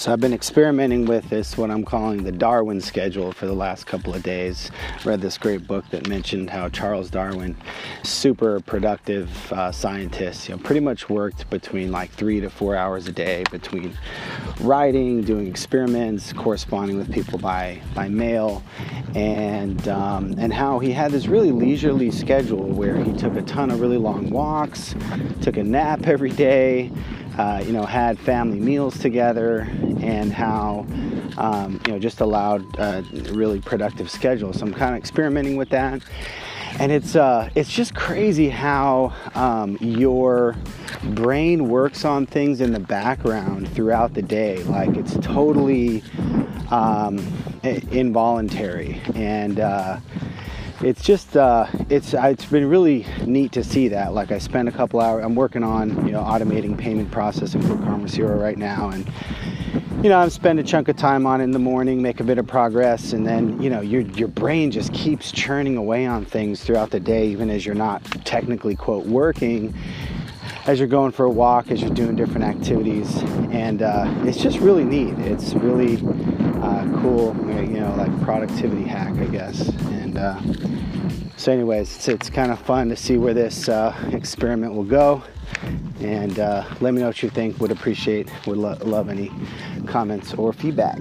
So I've been experimenting with this, what I'm calling the Darwin schedule for the last couple of days. Read this great book that mentioned how Charles Darwin, super productive uh, scientist, you know, pretty much worked between like three to four hours a day between writing, doing experiments, corresponding with people by by mail, and um, and how he had this really leisurely schedule where he took a ton of really long walks, took a nap every day uh, you know, had family meals together, and how, um, you know, just allowed a really productive schedule. So I'm kind of experimenting with that, and it's uh, it's just crazy how um, your brain works on things in the background throughout the day. Like it's totally um, involuntary, and uh, it's just uh, it's uh, it's been really neat to see that. Like I spent a couple hours. I'm working on you know automating payment processing for Karma Zero right now, and you know I'm spending a chunk of time on in the morning, make a bit of progress, and then you know your your brain just keeps churning away on things throughout the day, even as you're not technically quote working. As you're going for a walk, as you're doing different activities, and uh, it's just really neat. It's really uh, cool, you know, like productivity hack, I guess. And uh, so, anyways, it's, it's kind of fun to see where this uh, experiment will go. And uh, let me know what you think. Would appreciate, would lo- love any comments or feedback.